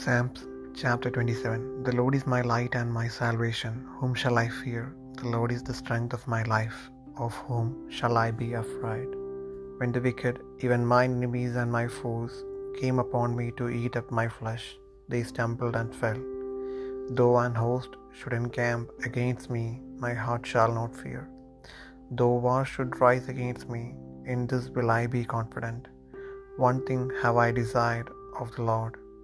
Psalms chapter 27 The Lord is my light and my salvation. Whom shall I fear? The Lord is the strength of my life. Of whom shall I be afraid? When the wicked, even my enemies and my foes, came upon me to eat up my flesh, they stumbled and fell. Though an host should encamp against me, my heart shall not fear. Though war should rise against me, in this will I be confident. One thing have I desired of the Lord,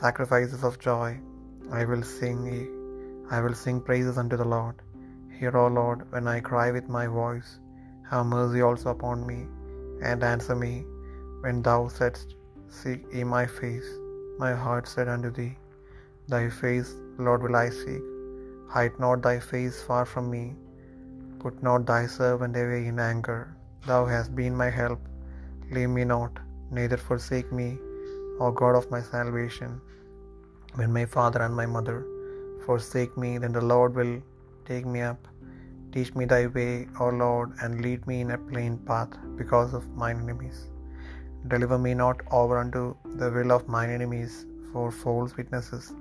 sacrifices of joy. I will sing, I will sing praises unto the Lord. Hear, O Lord, when I cry with my voice. Have mercy also upon me, and answer me. When thou saidst, Seek ye my face, my heart said unto thee, Thy face, Lord, will I seek. Hide not thy face far from me. Put not thy servant away in anger. Thou hast been my help. Leave me not, neither forsake me, O God of my salvation. When my father and my mother forsake me, then the Lord will take me up. Teach me thy way, O Lord, and lead me in a plain path because of mine enemies. Deliver me not over unto the will of mine enemies, for false witnesses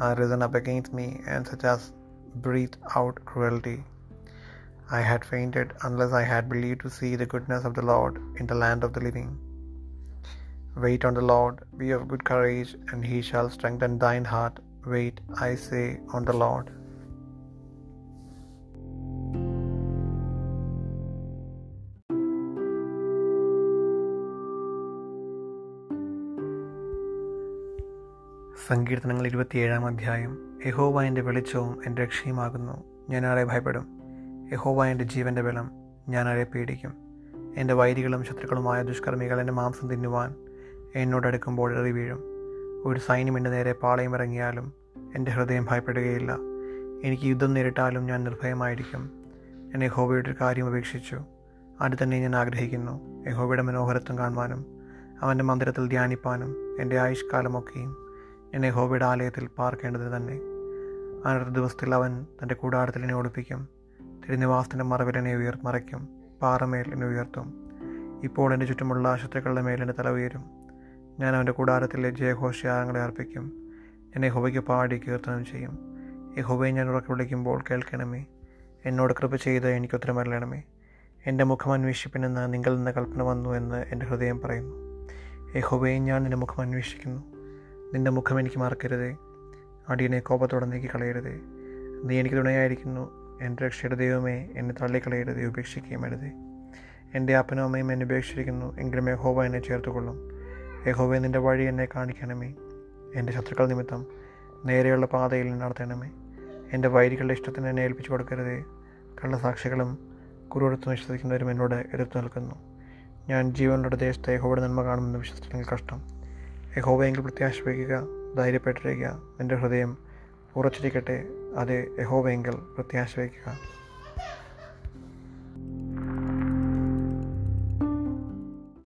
are risen up against me, and such as breathe out cruelty. I had fainted unless I had believed to see the goodness of the Lord in the land of the living. Wait on the Lord, be of good courage, and he shall strengthen thine heart. Wait, I say, on the Lord. സങ്കീർത്തനങ്ങൾ ഇരുപത്തിയേഴാം അധ്യായം. യഹോവ എന്റെ വെളിച്ചവും എന്റെ രക്ഷയുമാകുന്നു. ഞാൻ ആരെ ഭയപ്പെടും? യഹോവ എന്റെ ജീവന്റെ ബലം. ഞാനാരെ പേടിക്കും? എന്റെ വൈരികളും ശത്രുക്കളുമായ ദുഷ്കർമ്മികൾ എന്റെ മാംസം തിന്നുവാൻ എന്നോടടുക്കുമ്പോൾ എറി വീഴും. ഒരു സൈന്യം എന്റെ നേരെ പാളയം ഇറങ്ങിയാലും എന്റെ ഹൃദയം ഭയപ്പെടുകയില്ല. എനിക്ക് യുദ്ധം നേരിട്ടാലും ഞാൻ നിർഭയമായിരിക്കും. ഞാൻ യഹോവയുടെ ഒരു കാര്യം ഉപേക്ഷിച്ചു അത് തന്നെ ഞാൻ ആഗ്രഹിക്കുന്നു. യഹോവയുടെ മനോഹരത്വം കാണുവാനും അവന്റെ മന്ദിരത്തിൽ ധ്യാനിപ്പാനും എന്റെ ആയുഷ്കാലമൊക്കെയും ഞാൻ യഹോവയുടെ ആലയത്തിൽ പാർക്കേണ്ടത് തന്നെ. അനർത്ഥ ദിവസത്തിൽ അവൻ തന്റെ കൂടാരത്തിൽ എന്നെ ഒളിപ്പിക്കും തിരുനിവാസത്തിന്റെ മറവിൽ എന്നെ ഉയർ മറയ്ക്കും. പാറമേൽ എന്നെ ഉയർത്തും. ഇപ്പോൾ എന്റെ ചുറ്റുമുള്ള ശത്രുക്കളുടെ മേൽ തല ഉയരും. ഞാൻ അവന്റെ കൂടാരത്തിലെ ജയഘോഷയാഗങ്ങളെ അർപ്പിക്കും. എന്നെ ഹുബയ്ക്ക് പാടി കീർത്തനം ചെയ്യും. യഹോവയെ ഞാൻ ഉറക്കി വിളിക്കുമ്പോൾ കേൾക്കണമേ. എന്നോട് കൃപ ചെയ്ത് എനിക്ക് ഉത്തരമരളണമേ എന്റെ മുഖം അന്വേഷിപ്പിനെന്ന് നിങ്ങൾ നിന്ന് കൽപ്പന വന്നു എന്ന് എന്റെ ഹൃദയം പറയുന്നു. യഹോവയെ ഞാൻ നിന്റെ മുഖം അന്വേഷിക്കുന്നു. നിന്റെ മുഖം എനിക്ക് മറക്കരുതേ. അടിയനെ കോപത്തോടെ നീക്കി കളയരുതേ നീ എനിക്ക് തുണയായിരിക്കുന്നു. എന്റെ രക്ഷയുടെ ദൈവമേ എന്നെ തള്ളിക്കളയരുതേ. ഉപേക്ഷിക്കുകയും അരുതേ. എന്റെ അപ്പനും അമ്മയും എന്നെ ഉപേക്ഷിച്ചിരിക്കുന്നു. എങ്കിലും എന്നെ ചേർത്തുകൊള്ളും. യഹോവ നിന്റെ വഴി എന്നെ കാണിക്കണമേ. എന്റെ ശത്രുക്കൾ നിമിത്തം നേരെയുള്ള പാതയിൽ നടത്തണമേ. എന്റെ വൈരികളുടെ ഇഷ്ടത്തിന് എന്നെ ഏൽപ്പിച്ചു കൊടുക്കരുതേ. കള്ളസാക്ഷികളും കുറുവെടുത്ത് വിശ്വസിക്കുന്നവരും എന്നോട് എതിർത്ത് നിൽക്കുന്നു. ഞാൻ ജീവനുള്ള ദേശത്തെ യഹോവയുടെ നന്മ കാണുമെന്ന് വിശ്വസിച്ചില്ലെങ്കിൽ കഷ്ടം. യഹോവയെങ്കിൽ പ്രത്യാശ ധൈര്യപ്പെട്ടിരിക്കുക. എന്റെ ഹൃദയം ഉറച്ചിരിക്കട്ടെ. അത് യഹോവയെങ്കിൽ പ്രത്യാശ വയ്ക്കുക